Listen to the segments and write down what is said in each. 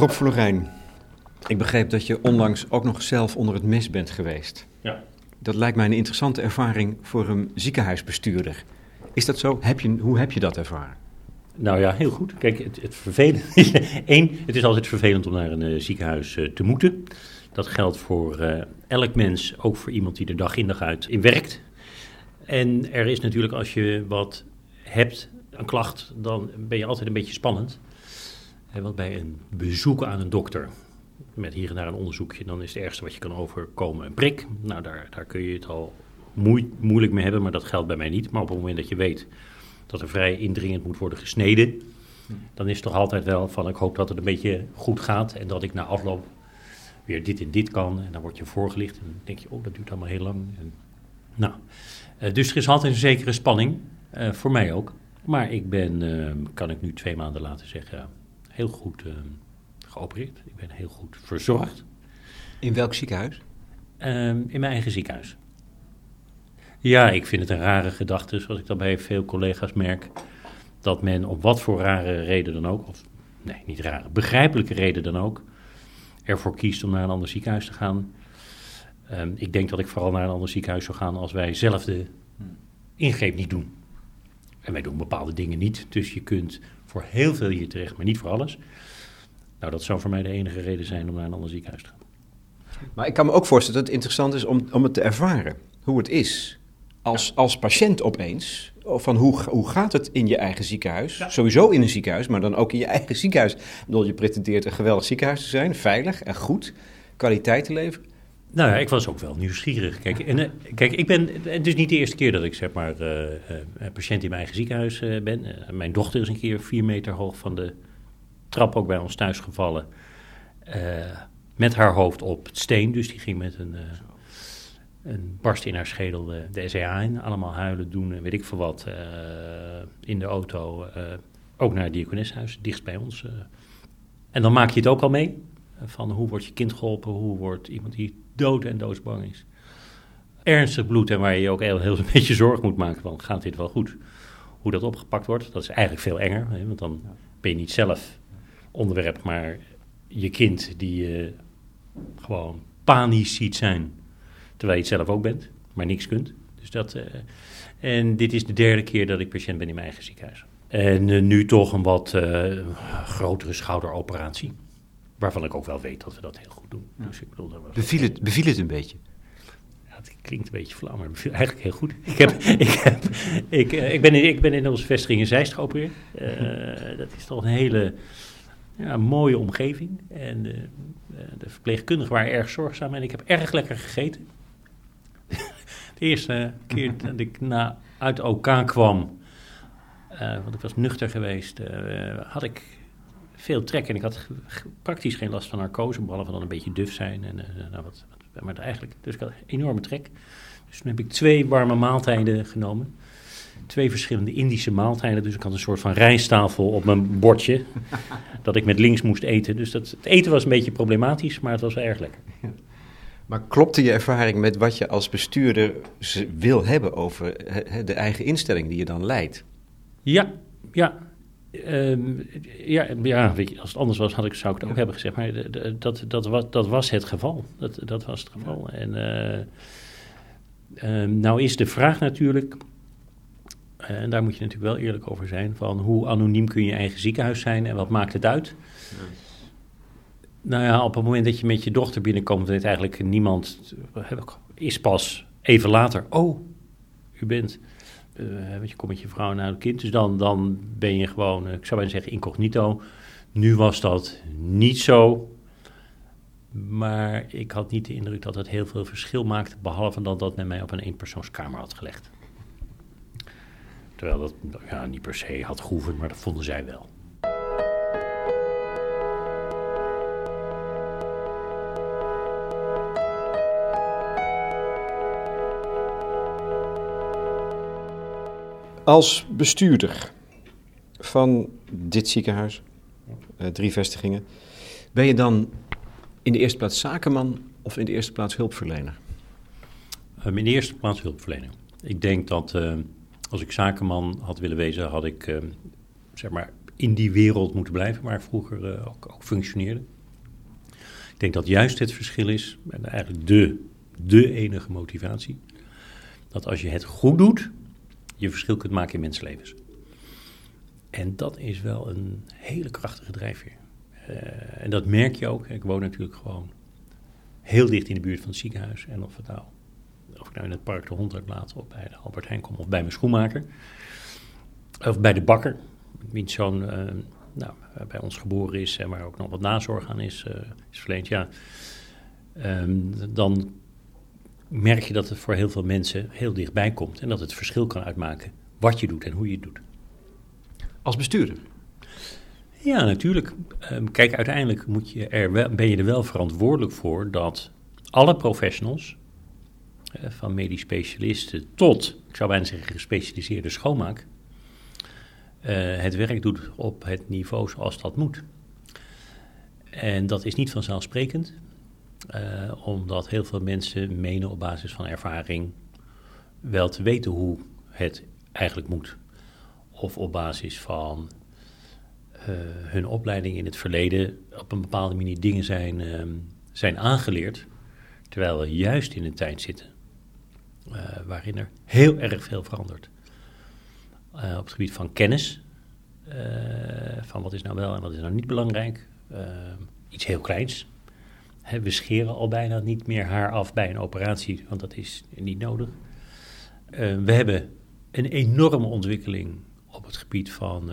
Rob Florijn, ik begreep dat je onlangs ook nog zelf onder het mes bent geweest. Ja. Dat lijkt mij een interessante ervaring voor een ziekenhuisbestuurder. Is dat zo? Heb je, hoe heb je dat ervaren? Nou ja, heel goed. Kijk, het, het vervelend is... één, het is altijd vervelend om naar een eh, ziekenhuis eh, te moeten. Dat geldt voor eh, elk mens, ook voor iemand die er dag in dag uit in werkt. En er is natuurlijk, als je wat hebt, een klacht, dan ben je altijd een beetje spannend. Want bij een bezoek aan een dokter, met hier en daar een onderzoekje, dan is het ergste wat je kan overkomen een prik. Nou, daar, daar kun je het al moe- moeilijk mee hebben, maar dat geldt bij mij niet. Maar op het moment dat je weet dat er vrij indringend moet worden gesneden, dan is het toch altijd wel van ik hoop dat het een beetje goed gaat en dat ik na afloop weer dit en dit kan. En dan word je voorgelicht en dan denk je, oh, dat duurt allemaal heel lang. En, nou, eh, dus er is altijd een zekere spanning, eh, voor mij ook. Maar ik ben, eh, kan ik nu twee maanden laten zeggen, heel goed eh, geopereerd. Ik ben heel goed verzorgd. In welk ziekenhuis? Ehm, in mijn eigen ziekenhuis. Ja, ik vind het een rare gedachte, zoals ik dat bij veel collega's merk. Dat men op wat voor rare reden dan ook, of nee, niet rare, begrijpelijke reden dan ook, ervoor kiest om naar een ander ziekenhuis te gaan. Ehm, ik denk dat ik vooral naar een ander ziekenhuis zou gaan als wij zelf de ingreep niet doen. En wij doen bepaalde dingen niet, dus je kunt voor heel veel hier terecht, maar niet voor alles. Nou, dat zou voor mij de enige reden zijn om naar een ander ziekenhuis te gaan. Maar ik kan me ook voorstellen dat het interessant is om, om het te ervaren. Hoe het is. Als, als patiënt opeens. Van hoe, hoe gaat het in je eigen ziekenhuis? Ja. Sowieso in een ziekenhuis, maar dan ook in je eigen ziekenhuis. Ik bedoel, je pretendeert een geweldig ziekenhuis te zijn. Veilig en goed. Kwaliteit te leveren. Nou ja, ik was ook wel nieuwsgierig. Kijk, en, eh, kijk ik ben, het is niet de eerste keer dat ik zeg maar eh, eh, patiënt in mijn eigen ziekenhuis ben. Mijn dochter is een keer vier meter hoog van de trap ook bij ons thuis gevallen. Met haar hoofd op het steen, dus die ging met een, een barst in haar schedel de, SEA in. Allemaal huilen, doen, en weet ik veel wat, in de auto. ook naar het diakoneshuis, dichtst bij ons. En dan maak je het ook al mee. Van hoe wordt je kind geholpen, hoe wordt iemand die dood en doodsbang is. Ernstig bloed en waar je je ook heel, heel een beetje zorg moet maken van, gaat dit wel goed? Hoe dat opgepakt wordt, dat is eigenlijk veel enger. Hè, want dan ben je niet zelf onderwerp, maar je kind die je gewoon panisch ziet zijn, terwijl je het zelf ook bent, maar niks kunt. Dus dat, eh, en dit is de derde keer dat ik patiënt ben in mijn eigen ziekenhuis. En eh, nu toch een wat eh, grotere schouderoperatie. Waarvan ik ook wel weet dat we dat heel goed doen. Dus ik bedoel, dat was Beviel het, beviel het een beetje? ja, het klinkt een beetje flauw, maar het beviel eigenlijk heel goed. Ik, heb, ik, heb, ik, eh, ik, ben, in, ik ben in onze vestiging in Zeist geopereerd. Eh, dat is toch een hele ja, mooie omgeving. En de, de verpleegkundigen waren erg zorgzaam en ik heb erg lekker gegeten. De eerste keer dat ik na, uit OK kwam, eh, want ik was nuchter geweest, eh, had ik veel trek. En ik had praktisch geen last van narcose, behalve dan een beetje duf zijn. En, eh, nou, wat, wat, maar eigenlijk, dus ik had enorme trek. Dus toen heb ik twee warme maaltijden genomen. Twee verschillende Indische maaltijden. Dus ik had een soort van rijsttafel op mijn bordje. dat ik met links moest eten. Dus dat, het eten was een beetje problematisch, maar het was wel erg lekker. Maar klopte je ervaring met wat je als bestuurder wil hebben over de eigen instelling die je dan leidt? Ja, ja. Ehm, ja, ja weet je, als het anders was, had ik, zou ik het ook hebben gezegd. Maar de- de- dat, dat, was, dat was het geval. Dat, dat was het geval. En eh, ehm, nou is de vraag natuurlijk, eh, en daar moet je natuurlijk wel eerlijk over zijn, van hoe anoniem kun je eigen ziekenhuis zijn en wat maakt het uit? Nou ja, op het moment dat je met je dochter binnenkomt, weet eigenlijk niemand, is pas even later, oh, u bent eh, want je komt met je vrouw naar het kind. Dus dan, dan ben je gewoon, eh, ik zou bijna zeggen, incognito. Nu was dat niet zo. Maar ik had niet de indruk dat het heel veel verschil maakte. Behalve dat dat met mij op een eenpersoonskamer had gelegd. Terwijl dat ja, niet per se had gehoeven, maar dat vonden zij wel. Als bestuurder van dit ziekenhuis, eh, drie vestigingen, ben je dan in de eerste plaats zakenman of in de eerste plaats hulpverlener? Um, in de eerste plaats hulpverlener. Ik denk dat eh, als ik zakenman had willen wezen, had ik eh, zeg maar in die wereld moeten blijven waar vroeger eh, ook, ook functioneerde. Ik denk dat juist het verschil is, en eigenlijk de, de enige motivatie, dat als je het goed doet, je verschil kunt maken in mensenlevens. En dat is wel een hele krachtige drijfveer. Uh, en dat merk je ook. Ik woon natuurlijk gewoon heel dicht in de buurt van het ziekenhuis. En of, het nou, of ik nou in het park de hond uitlaat, of bij de Albert Heijn kom, of bij mijn schoenmaker. Of bij de bakker, wiens zoon uh, nou, bij ons geboren is en waar ook nog wat nazorg aan is, uh, is verleend. Ja, um, dan merk je dat het voor heel veel mensen heel dichtbij komt. En dat het verschil kan uitmaken wat je doet en hoe je het doet. Als bestuurder? Ja, natuurlijk. Um, kijk, uiteindelijk moet je er wel, ben je er wel verantwoordelijk voor dat alle professionals, uh, van medisch specialisten tot, ik zou bijna zeggen, gespecialiseerde schoonmaak, uh, het werk doet op het niveau zoals dat moet. En dat is niet vanzelfsprekend, uh, omdat heel veel mensen menen op basis van ervaring wel te weten hoe het eigenlijk moet. Of op basis van uh, hun opleiding in het verleden op een bepaalde manier dingen zijn, uh, zijn aangeleerd. Terwijl we juist in een tijd zitten uh, waarin er heel erg veel verandert. Op het gebied van kennis, van wat is nou wel en wat is nou niet belangrijk. iets heel kleins. We scheren al bijna niet meer haar af bij een operatie, want dat is niet nodig. we hebben een enorme ontwikkeling op het gebied van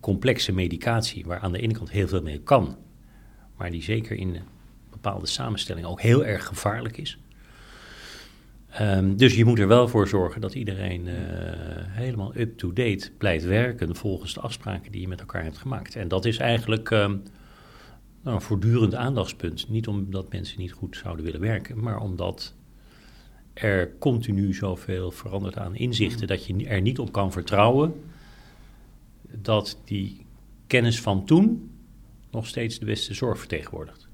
complexe medicatie, waar aan de ene kant heel veel mee kan, maar die zeker in bepaalde samenstelling ook heel erg gevaarlijk is. Um, dus je moet er wel voor zorgen dat iedereen uh, helemaal up-to-date blijft werken volgens de afspraken die je met elkaar hebt gemaakt. En dat is eigenlijk um, nou, een voortdurend aandachtspunt. Niet omdat mensen niet goed zouden willen werken, maar omdat er continu zoveel verandert aan inzichten dat je er niet op kan vertrouwen dat die kennis van toen nog steeds de beste zorg vertegenwoordigt.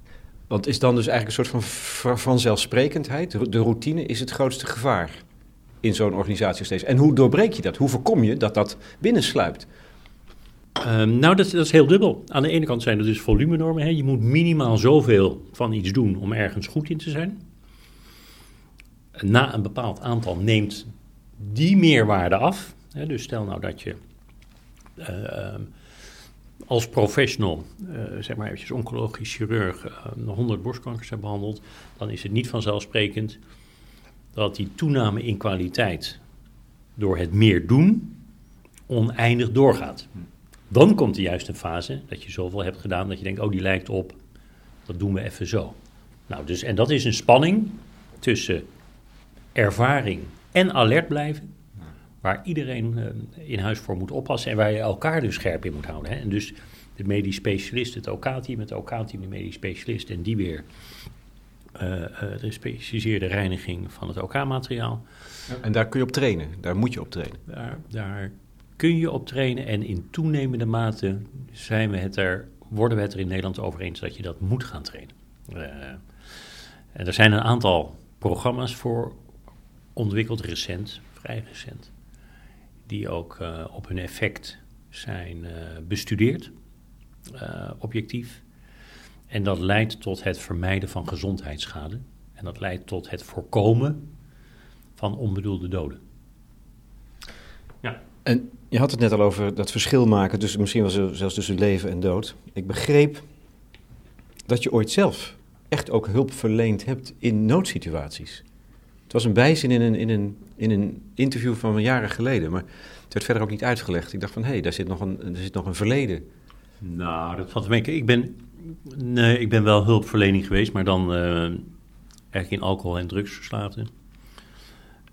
Want is dan dus eigenlijk een soort van vanzelfsprekendheid, de routine is het grootste gevaar in zo'n organisatie steeds. En hoe doorbreek je dat? Hoe voorkom je dat dat binnensluipt? Um, nou, dat, is heel dubbel. Aan de ene kant zijn er dus volumenormen. Hè. Je moet minimaal zoveel van iets doen om ergens goed in te zijn. Na een bepaald aantal neemt die meerwaarde af. Hè. Dus stel nou dat je uh, als professional, uh, zeg maar eventjes oncologisch chirurg, uh, 100 borstkankers hebt behandeld, dan is het niet vanzelfsprekend dat die toename in kwaliteit door het meer doen oneindig doorgaat. Dan komt er juist een fase dat je zoveel hebt gedaan dat je denkt, oh die lijkt op, dat doen we even zo. Nou, dus, en dat is een spanning tussen ervaring en alert blijven waar iedereen uh, in huis voor moet oppassen en waar je elkaar dus scherp in moet houden. Hè? En dus de medisch specialist, het OK-team, het OK-team, de medisch specialist en die weer uh, uh, de gespecialiseerde reiniging van het OK-materiaal. Ja, en daar kun je op trainen, daar moet je op trainen. Daar, daar kun je op trainen en in toenemende mate zijn we het er, worden we het er in Nederland over eens dat je dat moet gaan trainen. en er zijn een aantal programma's voor ontwikkeld, recent, vrij recent die ook uh, op hun effect zijn uh, bestudeerd, objectief. En dat leidt tot het vermijden van gezondheidsschade. En dat leidt tot het voorkomen van onbedoelde doden. Ja. En je had het net al over dat verschil maken, dus misschien wel zelfs tussen leven en dood. Ik begreep dat je ooit zelf echt ook hulp verleend hebt in noodsituaties. Het was een bijzin in een, in een in een interview van jaren geleden. Maar het werd verder ook niet uitgelegd. Ik dacht van, hé, hey, daar zit nog een, zit nog een verleden. Nou, dat valt mee. Ik ben, nee, ik ben wel hulpverlening geweest, maar dan uh, eigenlijk in alcohol- en drugsverslaafden.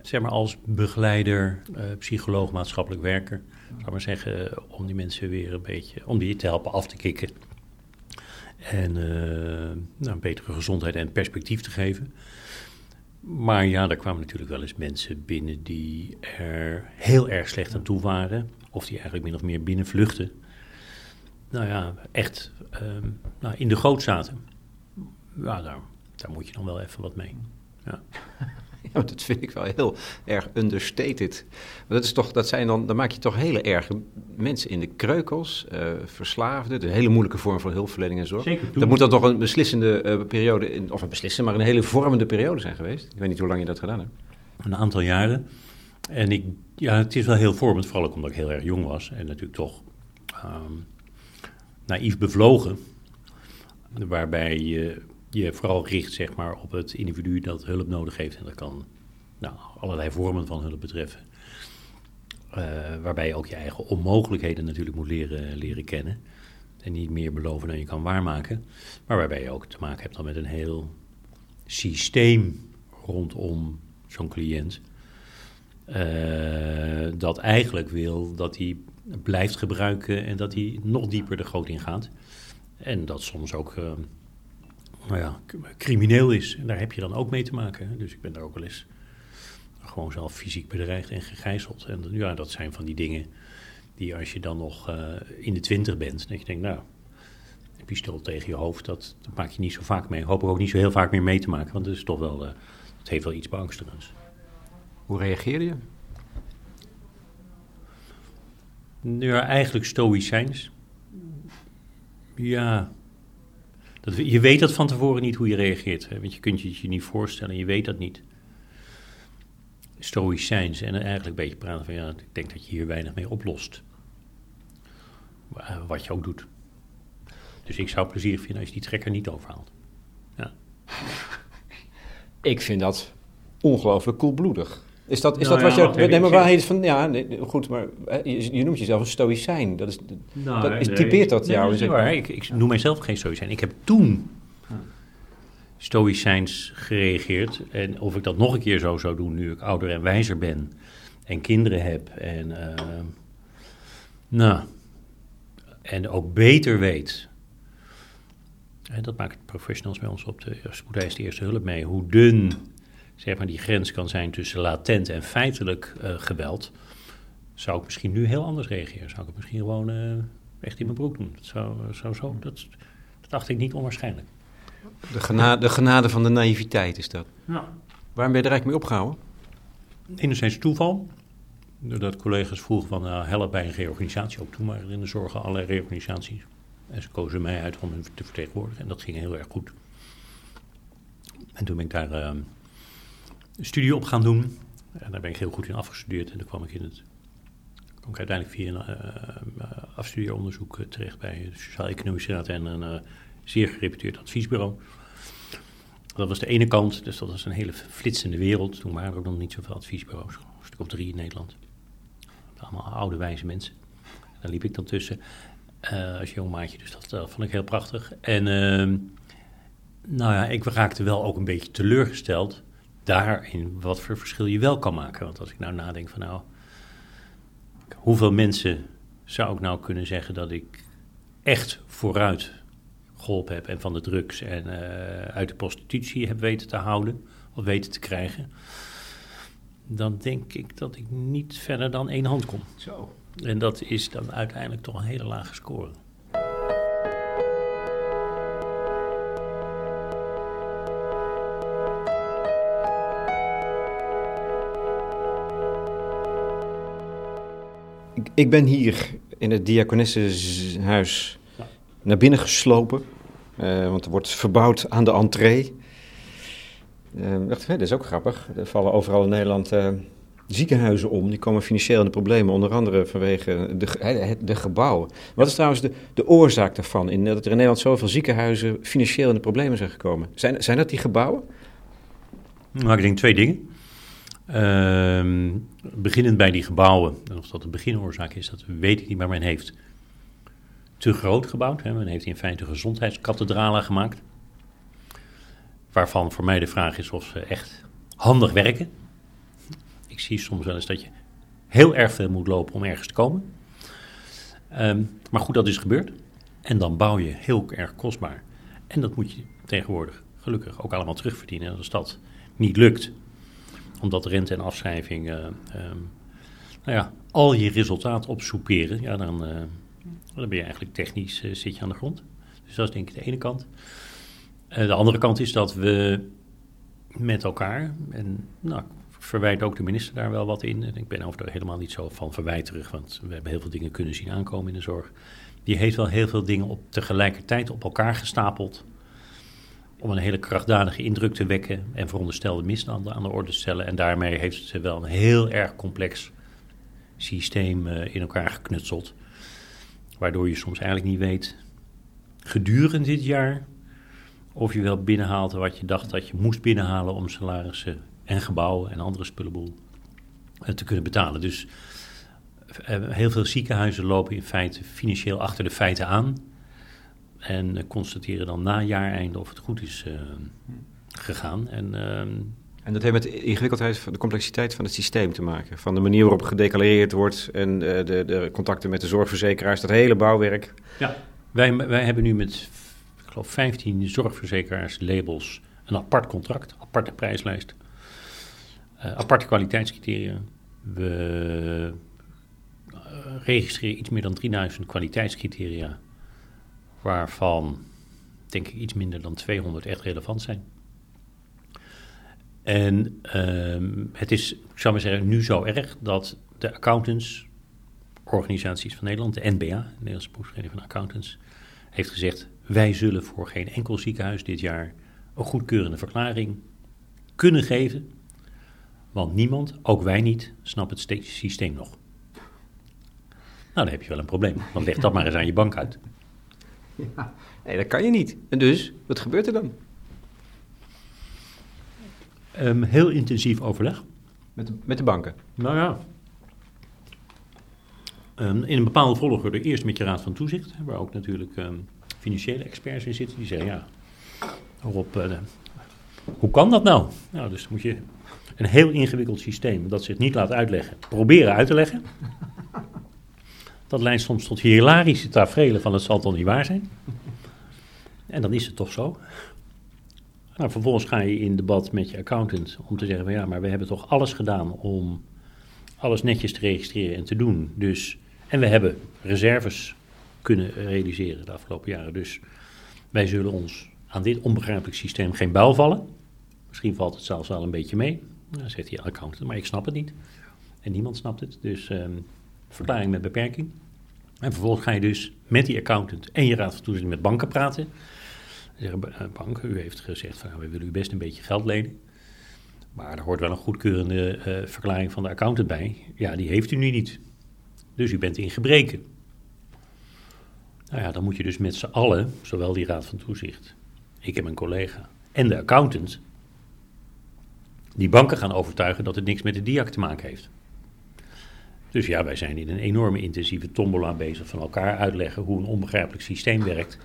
Zeg maar als begeleider, uh, psycholoog, maatschappelijk werker. Zou maar zeggen, om die mensen weer een beetje, om die te helpen af te kicken. En uh, nou, een betere gezondheid en perspectief te geven. Maar ja, daar kwamen natuurlijk wel eens mensen binnen die er heel erg slecht aan toe waren. Of die eigenlijk min of meer binnenvluchten. Nou ja, echt um, nou, in de goot zaten. Ja, daar, daar moet je dan wel even wat mee. Ja. Ja, dat vind ik wel heel erg understated. Maar dat, is toch, dat zijn dan, dan maak je toch hele erge mensen in de kreukels, uh, verslaafden. De hele moeilijke vorm van hulpverlening en zorg. Zeker dat moet dan toch een beslissende uh, periode, in, of een beslissende, maar een hele vormende periode zijn geweest. Ik weet niet hoe lang je dat gedaan hebt. Een aantal jaren. En ik, ja, het is wel heel vormend, vooral ook omdat ik heel erg jong was. En natuurlijk toch um, naïef bevlogen. Waarbij je je vooral richt zeg maar, op het individu dat hulp nodig heeft. En dat kan nou, allerlei vormen van hulp betreffen. Uh, waarbij je ook je eigen onmogelijkheden natuurlijk moet leren, leren kennen. En niet meer beloven dan je kan waarmaken. Maar waarbij je ook te maken hebt dan met een heel systeem rondom zo'n cliënt. Uh, dat eigenlijk wil dat hij blijft gebruiken en dat hij nog dieper de goot in gaat. En dat soms ook uh, nou ja, crimineel is. En daar heb je dan ook mee te maken. Dus ik ben daar ook wel eens gewoon zelf fysiek bedreigd en gegijzeld. En ja, dat zijn van die dingen die als je dan nog uh, in de twintig bent, dat je denkt, nou, een pistool tegen je hoofd, dat, dat, maak je niet zo vaak mee. Hoop ik ook niet zo heel vaak meer mee te maken, want het is toch wel, uh, het heeft wel iets beangstigends. Hoe reageerde je? Ja, eigenlijk stoïcijns. Ja. Dat, je weet dat van tevoren niet hoe je reageert. Hè? Want je kunt je het je niet voorstellen, je weet dat niet. Stoïcijns en eigenlijk een beetje praten van ja, ik denk dat je hier weinig mee oplost. Wat je ook doet. Dus ik zou plezier vinden als je die trekker niet overhaalt. Ja. Ik vind dat ongelooflijk koelbloedig. Is dat, is nou dat wat je... Nee, maar waar heet van... Ja, nee, goed, maar je, je, noemt jezelf een stoïcijn. Dat is, nou, dat is, typeert dat nee, jou? Dat waar. Ik, ik noem mijzelf geen stoïcijn. Ik heb toen stoïcijns gereageerd. En of ik dat nog een keer zo zou doen nu ik ouder en wijzer ben... en kinderen heb en... Uh, nou... En ook beter weet... En dat maakt professionals bij ons op de spoedeisende eerste hulp mee. Hoe dun zeg maar, die grens kan zijn tussen latent en feitelijk uh, geweld, zou ik misschien nu heel anders reageren. Zou ik het misschien gewoon uh, echt in mijn broek doen. Dat, zou, zou zo, dat, dat dacht ik niet onwaarschijnlijk. De genade, de genade van de naïviteit is dat. Ja. Waarom ben je er eigenlijk mee opgehouden? Enerzijds toeval. Doordat collega's vroegen van uh, help bij een reorganisatie. Ook toen waren er in de zorgen allerlei reorganisaties. En ze kozen mij uit om hen te vertegenwoordigen. En dat ging heel erg goed. En toen ben ik daar uh, studie op gaan doen. En daar ben ik heel goed in afgestudeerd. En dan kwam ik in het kwam ik uiteindelijk via een uh, afstudeeronderzoek terecht bij de Sociaal-Economische Raad en een zeer gereputeerd adviesbureau. Dat was de ene kant, dus dat was een hele flitsende wereld. Toen waren er ook nog niet zoveel adviesbureaus, een stuk of drie in Nederland. Allemaal oude, wijze mensen. Daar liep ik dan tussen als jong maatje, dus dat, vond ik heel prachtig. En uh, nou ja, ik raakte wel ook een beetje teleurgesteld daarin wat voor verschil je wel kan maken. Want als ik nou nadenk van nou, hoeveel mensen zou ik nou kunnen zeggen dat ik echt vooruit geholpen heb en van de drugs en uh, uit de prostitutie heb weten te houden of weten te krijgen. Dan denk ik dat ik niet verder dan één hand kom. Zo. En dat is dan uiteindelijk toch een hele lage score. Ik ben hier in het diakonessenhuis naar binnen geslopen. Uh, want er wordt verbouwd aan de entree. Uh, dacht, dat is ook grappig. Er vallen overal in Nederland uh, ziekenhuizen om. Die komen financieel in de problemen, onder andere vanwege de, de gebouwen. Wat is trouwens de, de oorzaak daarvan? In, dat er in Nederland zoveel ziekenhuizen financieel in de problemen zijn gekomen. Zijn, zijn dat die gebouwen? Nou, ik denk twee dingen. Uh, beginnend bij die gebouwen, en of dat de beginoorzaak is, dat weet ik niet, maar men heeft te groot gebouwd. Hè. Men heeft in feite gezondheidskathedralen gemaakt. Waarvan voor mij de vraag is of ze echt handig werken. Ik zie soms wel eens dat je heel erg veel moet lopen om ergens te komen. Um, maar goed, dat is gebeurd. En dan bouw je heel erg kostbaar. En dat moet je tegenwoordig gelukkig ook allemaal terugverdienen. En als dat niet lukt, omdat rente en afschrijving, uh, um, nou ja, al je resultaat opsoeperen, ja, dan, uh, dan ben je eigenlijk technisch uh, zit je aan de grond. Dus dat is denk ik de ene kant. de andere kant is dat we met elkaar. En nou, verwijt ook de minister daar wel wat in. En ik ben over helemaal niet zo van verwijterig, want we hebben heel veel dingen kunnen zien aankomen in de zorg. Die heeft wel heel veel dingen op, tegelijkertijd op elkaar gestapeld. Om een hele krachtdadige indruk te wekken en veronderstelde misstanden aan de orde te stellen. En daarmee heeft ze wel een heel erg complex systeem uh, in elkaar geknutseld. Waardoor je soms eigenlijk niet weet, gedurende dit jaar, of je wel binnenhaalt wat je dacht dat je moest binnenhalen om salarissen en gebouwen en andere spullenboel eh, te kunnen betalen. Dus eh, heel veel ziekenhuizen lopen in feite financieel achter de feiten aan. En eh, constateren dan na jaareinde of het goed is gegaan. En, ehm, en dat heeft met de ingewikkeldheid, de complexiteit van het systeem te maken. Van de manier waarop gedeclareerd wordt en de, de contacten met de zorgverzekeraars, dat hele bouwwerk. Ja, wij, wij hebben nu met, ik geloof, 15 zorgverzekeraars labels een apart contract, aparte prijslijst. Uh, aparte kwaliteitscriteria. We registreren iets meer dan 3000 kwaliteitscriteria, waarvan denk ik iets minder dan 200 echt relevant zijn. En uh, het is, ik zou maar zeggen, nu zo erg dat de accountants, organisaties van Nederland, de NBA, de Nederlandse Beroepsvereniging van Accountants, heeft gezegd: wij zullen voor geen enkel ziekenhuis dit jaar een goedkeurende verklaring kunnen geven want niemand, ook wij niet, snapt het systeem nog. Nou, dan heb je wel een probleem. Dan leg dat maar eens aan je bank uit. Ja, nee, dat kan je niet. En dus, wat gebeurt er dan? Um, heel intensief overleg. Met de, met de banken? Nou ja. Um, in een bepaalde volgorde eerst met je raad van toezicht, waar ook natuurlijk um, financiële experts in zitten. Die zeggen, ja, Rob, uh, hoe kan dat nou? Nou, dus moet je een heel ingewikkeld systeem dat zich niet laat uitleggen, proberen uit te leggen. Dat leidt soms tot hilarische tafereelen van het zal toch niet waar zijn. En dan is het toch zo. Nou, vervolgens ga je in debat met je accountant om te zeggen van ja, maar we hebben toch alles gedaan om alles netjes te registreren en te doen. Dus, en we hebben reserves kunnen realiseren de afgelopen jaren. Dus wij zullen ons aan dit onbegrijpelijk systeem geen buil vallen. Misschien valt het zelfs wel een beetje mee. Dan zegt die accountant, maar ik snap het niet. En niemand snapt het. Dus um, verklaring met beperking. En vervolgens ga je dus met die accountant en je raad van toezicht met banken praten. Zeggen, eh, bank, u heeft gezegd van nou, we willen u best een beetje geld lenen. Maar er hoort wel een goedkeurende uh, verklaring van de accountant bij. Ja, die heeft u nu niet. Dus u bent in gebreken. Nou ja, dan moet je dus met z'n allen, zowel die raad van toezicht, ik en mijn collega, en de accountant, die banken gaan overtuigen dat het niks met de DIAC te maken heeft. Dus ja, wij zijn in een enorme intensieve tombola bezig van elkaar uitleggen hoe een onbegrijpelijk systeem werkt.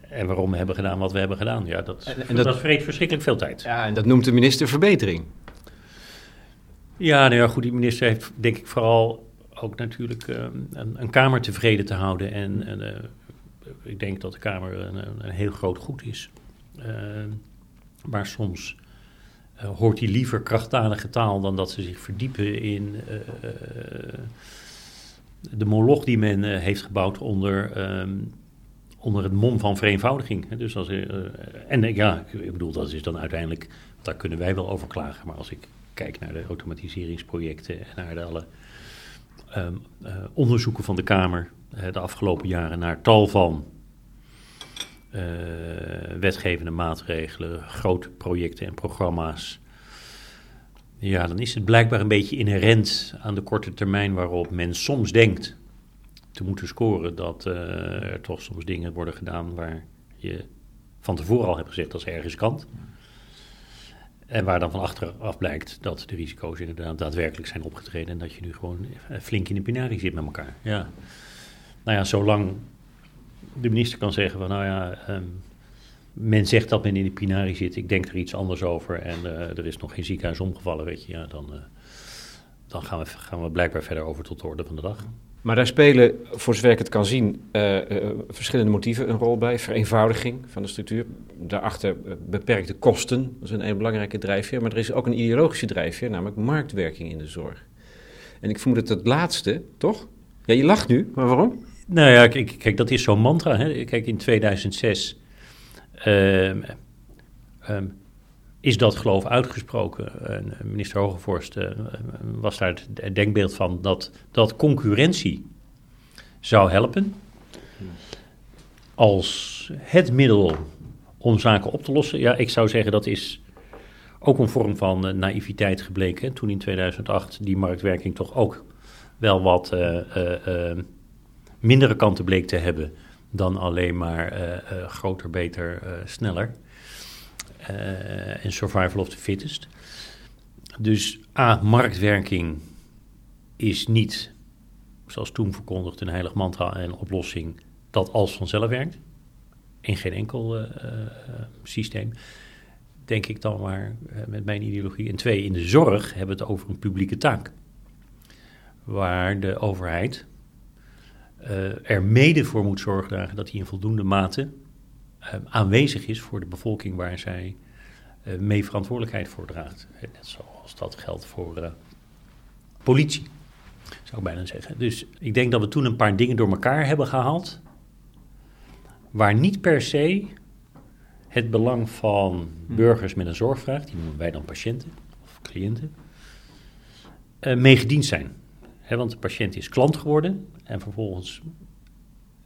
En waarom we hebben gedaan wat we hebben gedaan. Ja, dat, en, dat, vreet verschrikkelijk veel tijd. Ja, en dat noemt de minister verbetering. Ja, nou ja, goed, die minister heeft denk ik vooral ook natuurlijk uh, een, een, Kamer tevreden te houden. En, en uh, ik denk dat de Kamer een, een heel groot goed is. Uh, maar soms hoort hij liever krachtdadige taal dan dat ze zich verdiepen in uh, de moloch die men heeft gebouwd onder, um, onder het mom van vereenvoudiging. Dus als, en ja, ik bedoel, dat is dan uiteindelijk, daar kunnen wij wel over klagen. Maar als ik kijk naar de automatiseringsprojecten en naar de alle um, onderzoeken van de Kamer de afgelopen jaren naar tal van uh, wetgevende maatregelen, grote projecten en programma's. Ja, dan is het blijkbaar een beetje inherent aan de korte termijn waarop men soms denkt te moeten scoren dat uh, er toch soms dingen worden gedaan waar je van tevoren al hebt gezegd dat is ergens kant. En waar dan van achteraf blijkt dat de risico's inderdaad daadwerkelijk zijn opgetreden en dat je nu gewoon flink in de pinarie zit met elkaar. Ja. Nou ja, zolang de minister kan zeggen van nou ja, um, men zegt dat men in de pinari zit, ik denk er iets anders over en uh, er is nog geen ziekenhuis omgevallen, weet je, ja, dan, uh, dan gaan, we, gaan we blijkbaar verder over tot de orde van de dag. Maar daar spelen, voor zover ik het kan zien, uh, verschillende motieven een rol bij. Vereenvoudiging van de structuur. Daarachter beperkte kosten, dat is een, een belangrijke drijfveer. Maar er is ook een ideologische drijfveer, namelijk marktwerking in de zorg. En ik vermoed dat het laatste, toch? Ja, je lacht nu, maar waarom? Nou ja, kijk, kijk dat is zo'n mantra. Hè. Kijk, in 2006 uh, um, is dat geloof uitgesproken. minister Hogevorst was daar het denkbeeld van dat, dat concurrentie zou helpen. Als het middel om zaken op te lossen. Ja, ik zou zeggen dat is ook een vorm van naïviteit gebleken. Toen in 2008 die marktwerking toch ook wel wat mindere kanten bleek te hebben dan alleen maar groter, beter, sneller. Uh, en survival of the fittest. Dus A, marktwerking is niet, zoals toen verkondigd, een heilig mantra en oplossing dat als vanzelf werkt. In geen enkel systeem. Denk ik dan maar met mijn ideologie. En twee, in de zorg hebben we het over een publieke taak. Waar de overheid er mede voor moet zorgen dragen dat hij in voldoende mate Ehm, aanwezig is voor de bevolking waar zij uh, mee verantwoordelijkheid voor draagt. Net zoals dat geldt voor politie, zou ik bijna zeggen. Dus ik denk dat we toen een paar dingen door elkaar hebben gehaald, waar niet per se het belang van burgers met een zorgvraag, die noemen wij dan patiënten of cliënten, uh, mee want de patiënt is klant geworden en vervolgens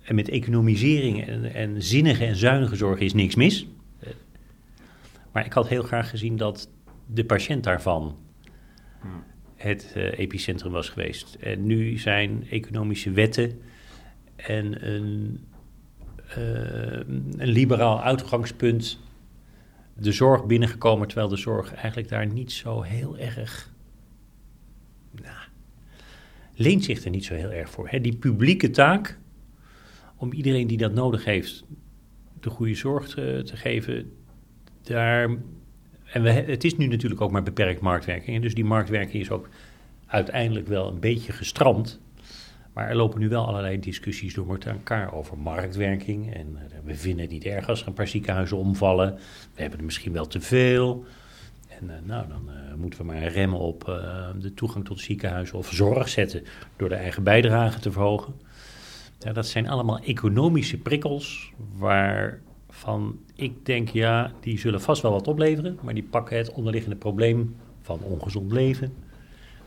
en met economisering en, en zinnige en zuinige zorg is niks mis. Maar ik had heel graag gezien dat de patiënt daarvan het uh, epicentrum was geweest. En nu zijn economische wetten en een, uh, een liberaal uitgangspunt de zorg binnengekomen, terwijl de zorg eigenlijk daar niet zo heel erg. Leent zich er niet zo heel erg voor. Hè? Die publieke taak om iedereen die dat nodig heeft de goede zorg te, geven. Daar, en we, het is nu natuurlijk ook maar beperkt marktwerking. En dus die marktwerking is ook uiteindelijk wel een beetje gestrand. Maar er lopen nu wel allerlei discussies door elkaar over marktwerking. En eh, we vinden het niet erg als er een paar ziekenhuizen omvallen. We hebben er misschien wel te veel. En uh, nou, dan uh, moeten we maar remmen op uh, de toegang tot ziekenhuizen of zorg zetten door de eigen bijdrage te verhogen. Ja, dat zijn allemaal economische prikkels waarvan ik denk, ja, die zullen vast wel wat opleveren, maar die pakken het onderliggende probleem van ongezond leven,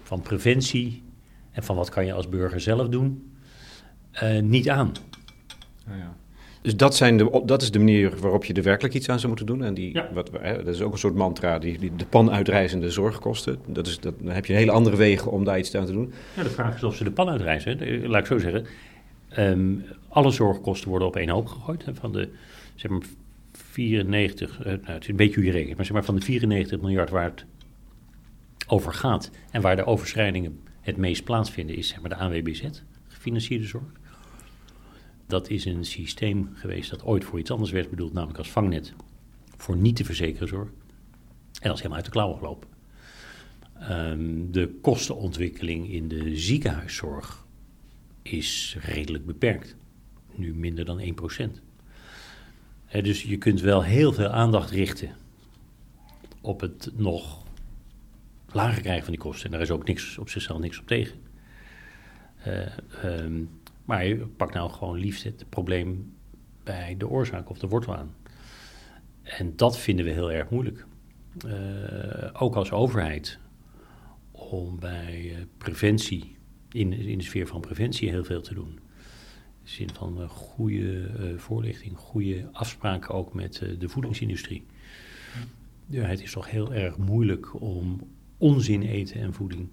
van preventie en van wat kan je als burger zelf doen, niet aan. ja. Dus dat, zijn de, dat is de manier waarop je er werkelijk iets aan zou moeten doen. En die, ja. wat, hè, dat is ook een soort mantra, die, die, de pan uitreizende zorgkosten. Dat is, dat, dan heb je een hele andere wegen om daar iets aan te doen. Ja, de vraag is of ze de pan uitreizen. Laat ik zo zeggen. Um, alle zorgkosten worden op één hoop gegooid. Hè, van de zeg maar 94, uh, nou, het is een beetje hoe je rekent, maar zeg maar van de 94 miljard waar het over gaat en waar de overschrijdingen het meest plaatsvinden, is zeg maar de AWBZ, gefinancierde zorg. Dat is een systeem geweest dat ooit voor iets anders werd bedoeld, namelijk als vangnet voor niet te verzekeren zorg. En dat is helemaal uit de klauwen gelopen. Um, de kostenontwikkeling in de ziekenhuiszorg is redelijk beperkt. Nu minder dan 1%. He, dus je kunt wel heel veel aandacht richten op het nog lager krijgen van die kosten. En daar is ook niks, op zichzelf niks op tegen. Uh, maar je pakt nou gewoon liefst het probleem bij de oorzaak of de wortel aan. En dat vinden we heel erg moeilijk. Uh, ook als overheid. Om bij uh, preventie in, in de sfeer van preventie heel veel te doen. In de zin van uh, goede voorlichting, goede afspraken ook met de voedingsindustrie. Ja, het is toch heel erg moeilijk om onzin eten en voeding.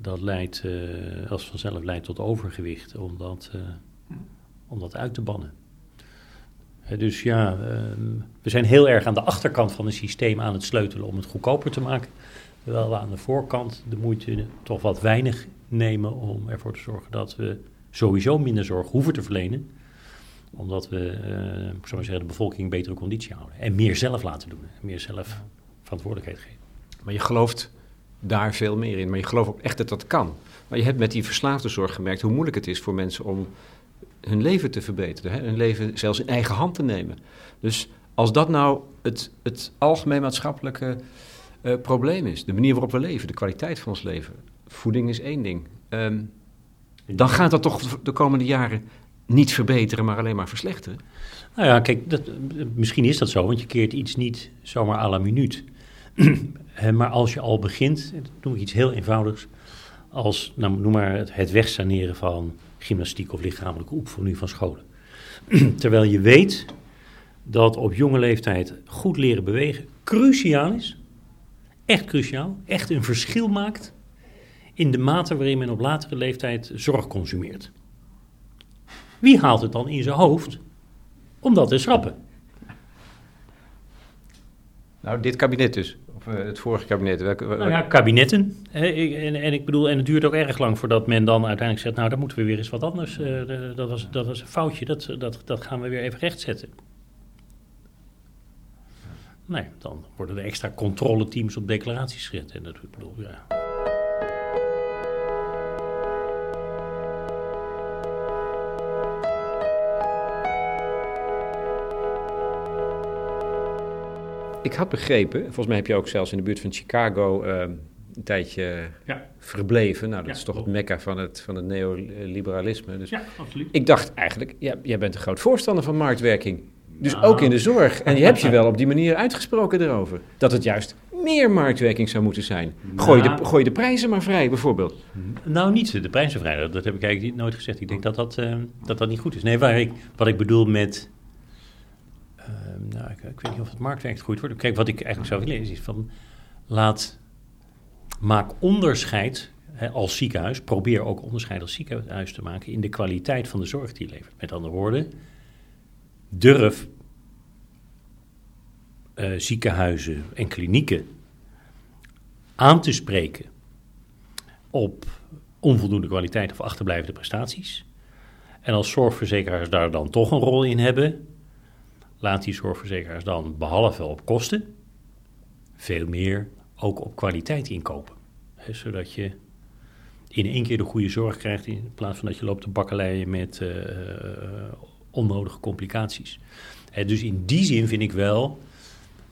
Dat leidt, als vanzelf leidt tot overgewicht, om dat, om dat uit te bannen. dus ja, ehm, we zijn heel erg aan de achterkant van het systeem aan het sleutelen om het goedkoper te maken. Terwijl we aan de voorkant de moeite toch wat weinig nemen om ervoor te zorgen dat we sowieso minder zorg hoeven te verlenen. Omdat we, uh, ik zou zeggen, de bevolking een betere conditie houden. En meer zelf laten doen. Meer zelf verantwoordelijkheid geven. Maar je gelooft daar veel meer in. Maar je gelooft ook echt dat dat kan. Maar je hebt met die verslaafde zorg gemerkt hoe moeilijk het is voor mensen om hun leven te verbeteren. Hè? Hun leven zelfs in eigen hand te nemen. Dus als dat nou het, het algemeen maatschappelijke uh, probleem is, de manier waarop we leven, de kwaliteit van ons leven, voeding is één ding. Um, dan gaat dat toch de komende jaren niet verbeteren, maar alleen maar verslechteren? Nou ja, kijk, dat, misschien is dat zo, want je keert iets niet zomaar à la minuut. maar als je al begint, doe ik iets heel eenvoudigs, als, nou, noem maar het, het wegsaneren van gymnastiek of lichamelijke oefening van scholen. Terwijl je weet dat op jonge leeftijd goed leren bewegen cruciaal is. Echt cruciaal. Echt een verschil maakt in de mate waarin men op latere leeftijd zorg consumeert. Wie haalt het dan in zijn hoofd om dat te schrappen? Nou, dit kabinet dus. Uh, het vorige kabinet. Welke, nou ja, kabinetten. En, en, ik bedoel, en het duurt ook erg lang voordat men dan uiteindelijk zegt... nou, dan moeten we weer eens wat anders. Uh, dat, was, dat was een foutje, dat, dat, dat gaan we weer even rechtzetten. Nee, dan worden er extra controleteams op declaraties gezet. En dat, ik bedoel, ja... ik had begrepen, volgens mij heb je ook zelfs in de buurt van Chicago uh, een tijdje ja. verbleven. Nou, dat is toch het mekka van het, van het neoliberalisme. Dus ja, absoluut. Ik dacht eigenlijk, ja, jij bent een groot voorstander van marktwerking. Dus nou. ook in de zorg. En je hebt je wel op die manier uitgesproken erover. Dat het juist meer marktwerking zou moeten zijn. Gooi, de, nou. gooi de prijzen maar vrij, bijvoorbeeld. Nou, niet de prijzen vrij. Dat, heb ik eigenlijk nooit gezegd. Ik denk dat dat, uh, dat, dat niet goed is. Nee, waar ik, wat ik bedoel met Ehm, nou, ik, weet niet of het marktwerk goed wordt. Kijk, wat ik eigenlijk zou willen is van laat, maak onderscheid hè, als ziekenhuis. Probeer ook onderscheid als ziekenhuis te maken in de kwaliteit van de zorg die je levert. Met andere woorden, durf uh, ziekenhuizen en klinieken aan te spreken op onvoldoende kwaliteit of achterblijvende prestaties. En als zorgverzekeraars daar dan toch een rol in hebben, laat die zorgverzekeraars dan behalve op kosten veel meer ook op kwaliteit inkopen. zodat je in één keer de goede zorg krijgt in plaats van dat je loopt te bakkeleien met uh, onnodige complicaties. dus in die zin vind ik wel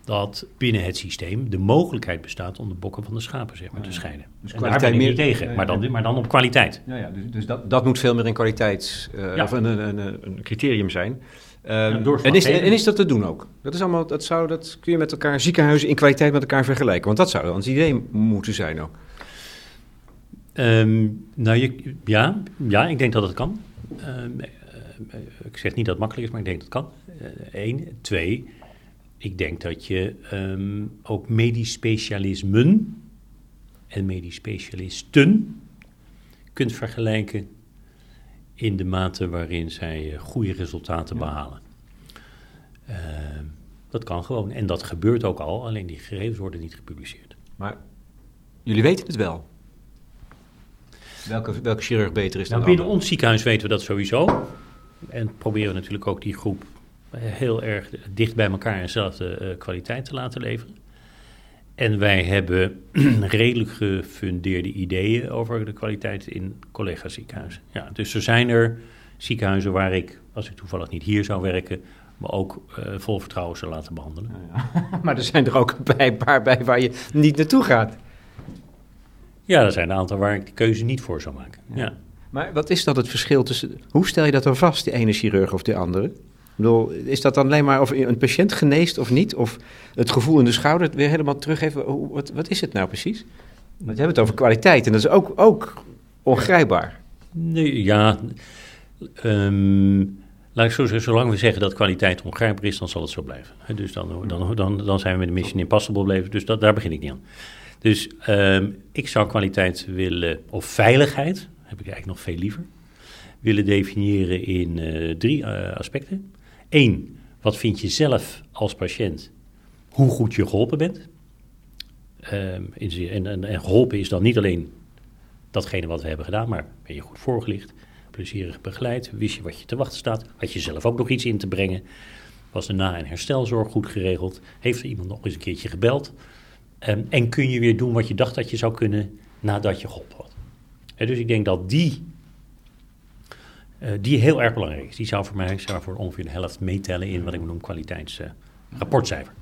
dat binnen het systeem de mogelijkheid bestaat om de bokken van de schapen zeg maar, te scheiden. Dus kwaliteit daar ben ik meer, tegen, maar, dan, maar dan op kwaliteit. Ja, ja dus, dus dat, dat moet veel meer een kwaliteits- uh, of een, een, een, een, criterium zijn. Um, en, is, en is dat te doen ook? Dat, is allemaal, dat, zou, dat kun je met elkaar, ziekenhuizen in kwaliteit met elkaar vergelijken. Want dat zou dan het idee moeten zijn ook. Um, nou, je, ja, ja, ik denk dat het kan. Um, ik zeg niet dat het makkelijk is, maar ik denk dat het kan. Eén. Uh, twee, ik denk dat je ook medisch specialismen en medisch specialisten kunt vergelijken in de mate waarin zij eh, goede resultaten behalen. Uh, dat kan gewoon. En dat gebeurt ook al, alleen die gegevens worden niet gepubliceerd. Maar jullie weten het wel. Welke, welke chirurg beter is dan nou, Binnen ons ziekenhuis weten we dat sowieso. En proberen we natuurlijk ook die groep eh, heel erg dicht bij elkaar en dezelfde uh, kwaliteit te laten leveren. En wij hebben redelijk gefundeerde ideeën over de kwaliteit in collega-ziekenhuizen. Ja, dus er zijn er ziekenhuizen waar ik, als ik toevallig niet hier zou werken, me ook uh, vol vertrouwen zou laten behandelen. Ja, ja. maar er zijn er ook een paar bij waar je niet naartoe gaat. Ja, er zijn een aantal waar ik de keuze niet voor zou maken. Ja. Maar wat is dat het verschil tussen... Hoe stel je dat dan vast, de ene chirurg of de andere? Is dat dan alleen maar of een patiënt geneest of niet? Of het gevoel in de schouder weer helemaal teruggeven? Wat, wat is het nou precies? Want je hebt het over kwaliteit en dat is ook, ook ongrijpbaar. Nee, ja, um, laat ik zo zeggen, zolang we zeggen dat kwaliteit ongrijpbaar is, dan zal het zo blijven. Dus dan, dan, dan, dan zijn we met de Mission Impossible blijven, dus dat, daar begin ik niet aan. Dus um, ik zou kwaliteit willen, of veiligheid, heb ik eigenlijk nog veel liever, willen definiëren in uh, drie uh, aspecten. Eén, wat vind je zelf als patiënt hoe goed je geholpen bent? Um, en, en, en, geholpen is dan niet alleen datgene wat we hebben gedaan, maar ben je goed voorgelicht, plezierig begeleid, wist je wat je te wachten staat, had je zelf ook nog iets in te brengen, was de na- en herstelzorg goed geregeld, heeft er iemand nog eens een keertje gebeld um, en kun je weer doen wat je dacht dat je zou kunnen nadat je geholpen had. Dus ik denk dat die uh, die heel erg belangrijk is. Die zou voor mij zou voor ongeveer de helft meetellen in wat ik noem kwaliteitsrapportcijfer.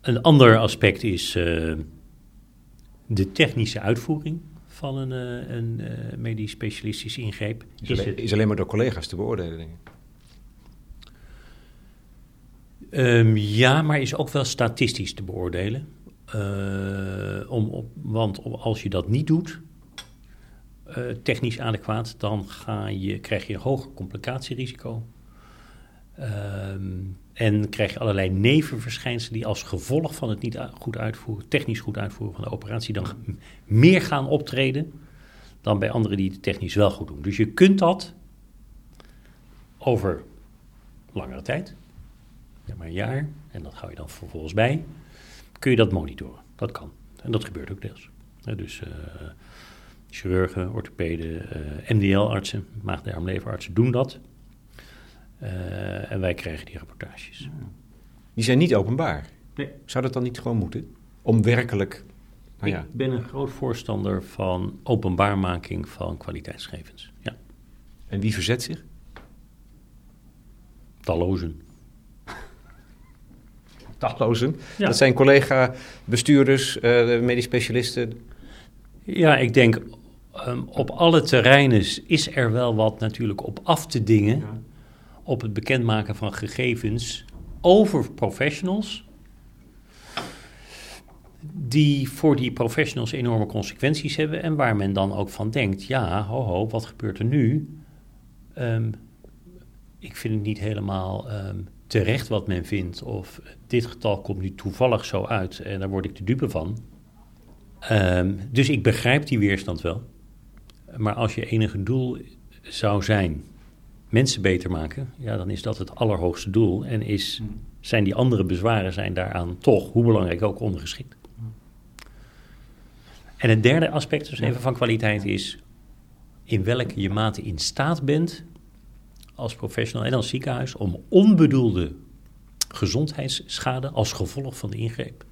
Een ander aspect is uh, de technische uitvoering van een, een medisch specialistische ingreep. Is, is, alleen, is alleen maar door collega's te beoordelen, denk ik. Um, ja, maar is ook wel statistisch te beoordelen. Uh, om, op, want als je dat niet doet, uh, technisch adequaat, dan ga je, krijg je een hoger complicatierisico. Um, en krijg je allerlei nevenverschijnselen die als gevolg van het niet goed uitvoeren, technisch goed uitvoeren van de operatie, dan meer gaan optreden dan bij anderen die het technisch wel goed doen. Dus je kunt dat over langere tijd, maar een jaar, en dat hou je dan vervolgens bij, kun je dat monitoren. Dat kan. En dat gebeurt ook deels. dus uh, chirurgen, orthopeden, uh, MDL-artsen, maag-darm-leverartsen doen dat. Uh, en wij krijgen die rapportages. Die zijn niet openbaar. Nee. Zou dat dan niet gewoon moeten? Om werkelijk. Nou ja. Ik ben een groot voorstander van openbaarmaking van kwaliteitsgevens. Ja. En wie verzet zich? Tallozen daglozen. Dat zijn collega-bestuurders, uh, medisch specialisten. Ja, ik denk um, op alle terreinen is er wel wat natuurlijk op af te dingen. Op het bekendmaken van gegevens over professionals. Die voor die professionals enorme consequenties hebben. En waar men dan ook van denkt: ja, ho, ho wat gebeurt er nu? Um, ik vind het niet helemaal. Um, terecht wat men vindt, of dit getal komt nu toevallig zo uit en daar word ik de dupe van. Um, dus ik begrijp die weerstand wel. Maar als je enige doel zou zijn mensen beter maken, ja, dan is dat het allerhoogste doel. En is, zijn die andere bezwaren zijn daaraan toch, hoe belangrijk ook, ondergeschikt. En het derde aspect dus even van kwaliteit is in welke je mate in staat bent als professional en als ziekenhuis om onbedoelde gezondheidsschade als gevolg van de ingreep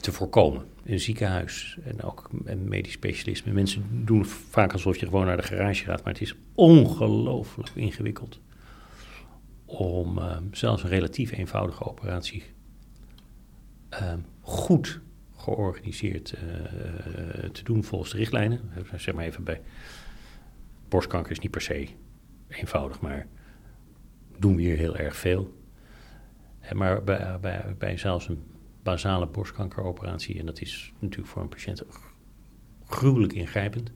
te voorkomen. Een ziekenhuis en ook een medisch specialisme. Mensen doen vaak alsof je gewoon naar de garage gaat, maar het is ongelooflijk ingewikkeld om uh, zelfs een relatief eenvoudige operatie uh, goed georganiseerd uh, te doen volgens de richtlijnen. Zeg maar even bij borstkanker is niet per se eenvoudig, maar doen we hier heel erg veel. Maar bij, bij zelfs een basale borstkankeroperatie, en dat is natuurlijk voor een patiënt gruwelijk ingrijpend.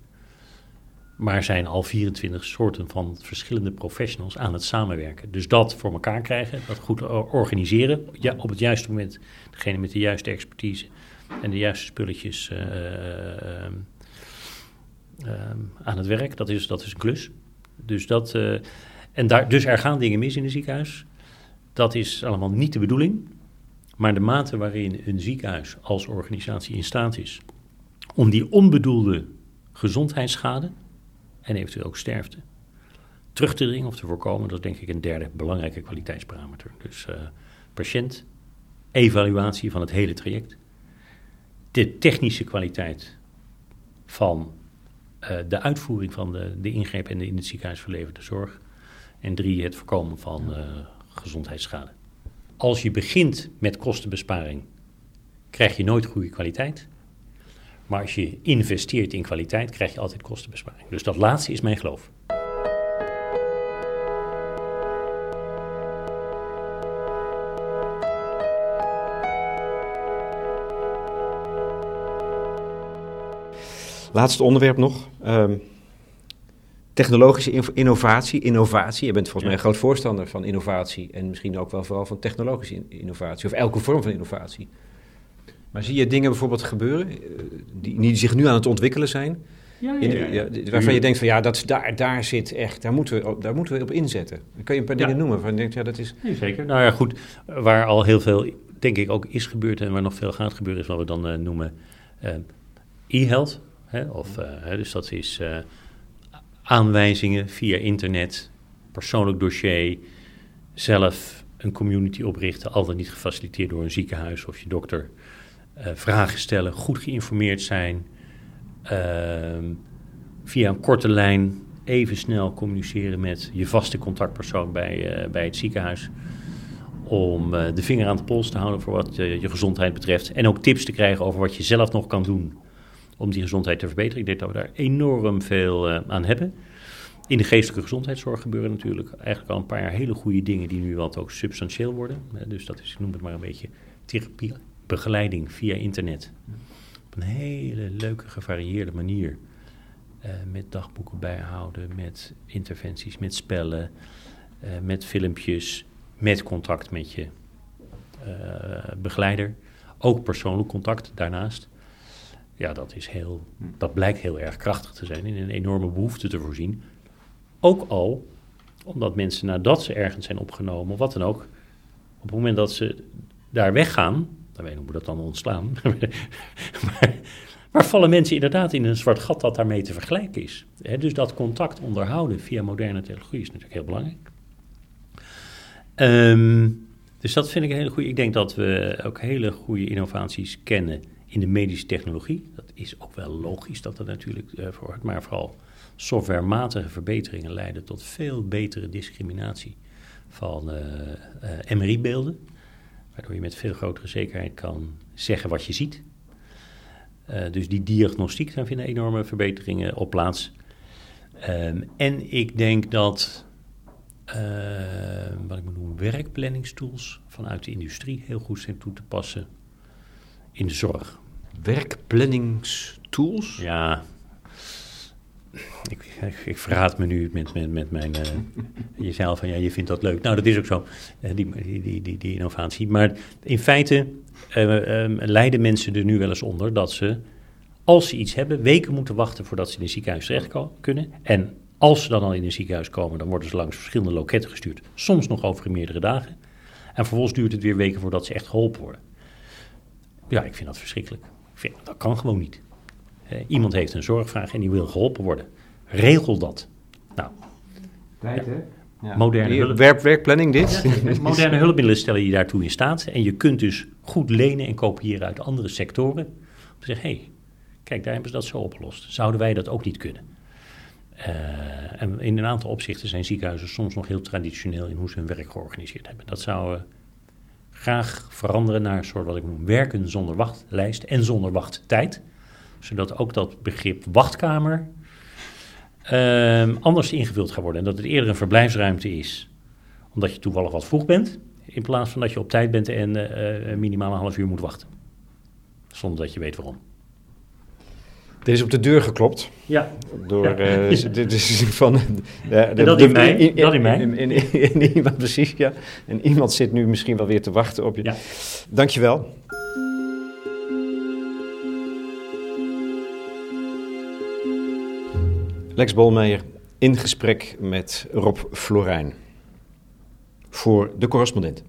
Maar zijn al 24 soorten van verschillende professionals aan het samenwerken. Dus dat voor elkaar krijgen, dat goed organiseren. Ja, op het juiste moment degene met de juiste expertise en de juiste spulletjes uh, uh, uh, aan het werk. Dat is, dat is een klus. Dus, dat, uh, en daar, dus er gaan dingen mis in een ziekenhuis. Dat is allemaal niet de bedoeling. Maar de mate waarin een ziekenhuis als organisatie in staat is om die onbedoelde gezondheidsschade en eventueel ook sterfte terug te dringen of te voorkomen, dat is denk ik een derde belangrijke kwaliteitsparameter. Dus uh, patiënt, evaluatie van het hele traject, de technische kwaliteit van uh, de uitvoering van de, de ingreep en de in het ziekenhuis verleverde zorg. En drie, het voorkomen van uh, gezondheidsschade. Als je begint met kostenbesparing, krijg je nooit goede kwaliteit. Maar als je investeert in kwaliteit, krijg je altijd kostenbesparing. Dus dat laatste is mijn geloof. Laatste onderwerp nog. Um, technologische innovatie. Innovatie. Je bent volgens mij een groot voorstander van innovatie. En misschien ook wel vooral van technologische innovatie. Of elke vorm van innovatie. Maar zie je dingen bijvoorbeeld gebeuren eh, die, die zich nu aan het ontwikkelen zijn? Ja, ja, ja. waarvan je denkt van ja, dat, daar, daar zit echt, daar moeten, we, daar moeten we op inzetten. Dan kun je een paar dingen noemen waarvan je denkt, ja, dat is... Nee, zeker. Nou ja, goed, waar al heel veel, denk ik, ook is gebeurd en waar nog veel gaat gebeuren, is wat we dan uh, noemen uh, e-health. Hè? Of, uh, dus dat is uh, aanwijzingen via internet, persoonlijk dossier, zelf een community oprichten, altijd niet gefaciliteerd door een ziekenhuis of je dokter. Uh, vragen stellen, goed geïnformeerd zijn, ehm, via een korte lijn even snel communiceren met je vaste contactpersoon bij, bij het ziekenhuis. Om de vinger aan de pols te houden voor wat je gezondheid betreft. En ook tips te krijgen over wat je zelf nog kan doen om die gezondheid te verbeteren. Ik denk dat we daar enorm veel aan hebben. In de geestelijke gezondheidszorg gebeuren natuurlijk eigenlijk al een paar jaar hele goede dingen die nu wat ook substantieel worden. Dus dat is, ik noem het maar een beetje therapie, begeleiding via internet. Op een hele leuke, gevarieerde manier. Uh, met dagboeken bijhouden, met interventies, met spellen, met filmpjes, met contact met je begeleider. Ook persoonlijk contact daarnaast. Ja, dat, is heel, dat blijkt heel erg krachtig te zijn en een enorme behoefte te voorzien. Ook al omdat mensen nadat ze ergens zijn opgenomen, of wat dan ook, op het moment dat ze daar weggaan, dan weet ik hoe dat dan ontslaan, maar, maar, vallen mensen inderdaad in een zwart gat dat daarmee te vergelijken is. dus dat contact onderhouden via moderne technologie is natuurlijk heel belangrijk. Ehm, dus dat vind ik een hele goede. Ik denk dat we ook hele goede innovaties kennen in de medische technologie. Dat is ook wel logisch dat dat natuurlijk uh, voor maar vooral softwarematige verbeteringen leiden tot veel betere discriminatie van uh, uh, MRI-beelden. Waardoor je met veel grotere zekerheid kan zeggen wat je ziet. Dus die diagnostiek, daar vinden enorme verbeteringen op plaats. Um, en ik denk dat, wat ik moet noemen, werkplanningstools vanuit de industrie heel goed zijn toe te passen in de zorg. Werkplanningstools? Ja, ik, ik, verraad me nu met, met, met mijn. Uh, je zei al van ja, je vindt dat leuk. Nou, dat is ook zo, uh, die, die, die, die, innovatie. Maar in feite uh, um, lijden mensen er nu wel eens onder dat ze, als ze iets hebben, weken moeten wachten voordat ze in een ziekenhuis terecht kunnen. En als ze dan al in een ziekenhuis komen, dan worden ze langs verschillende loketten gestuurd. Soms nog over meerdere dagen. En vervolgens duurt het weer weken voordat ze echt geholpen worden. Ja, ik vind dat verschrikkelijk. Ik vind, dat kan gewoon niet. Uh, iemand heeft een zorgvraag en die wil geholpen worden. Regel dat. Nou, Tijd, hè? Ja. Moderne hulp... Werk, werkplanning dit? Ja, moderne hulpmiddelen stellen je daartoe in staat. En je kunt dus goed lenen en kopiëren uit andere sectoren. Om te zeggen, hé, hey, kijk, daar hebben ze dat zo opgelost. Zouden wij dat ook niet kunnen? Uh, en in een aantal opzichten zijn ziekenhuizen soms nog heel traditioneel in hoe ze hun werk georganiseerd hebben. Dat zou uh, graag veranderen naar een soort wat ik noem werken zonder wachtlijst en zonder wachttijd zodat ook dat begrip wachtkamer uh, anders ingevuld gaat worden. En dat het eerder een verblijfsruimte is, omdat je toevallig wat vroeg bent, in plaats van dat je op tijd bent en uh, minimaal een half uur moet wachten. Zonder dat je weet waarom. Er is op de deur geklopt. Ja. Door. Uh, dit is van... De, dat in mij. In, dat in mij. In, in, iemand, precies, ja. En iemand zit nu misschien wel weer te wachten op je. Ja. Dankjewel. Lex Bolmeijer in gesprek met Rob Florijn voor de correspondent.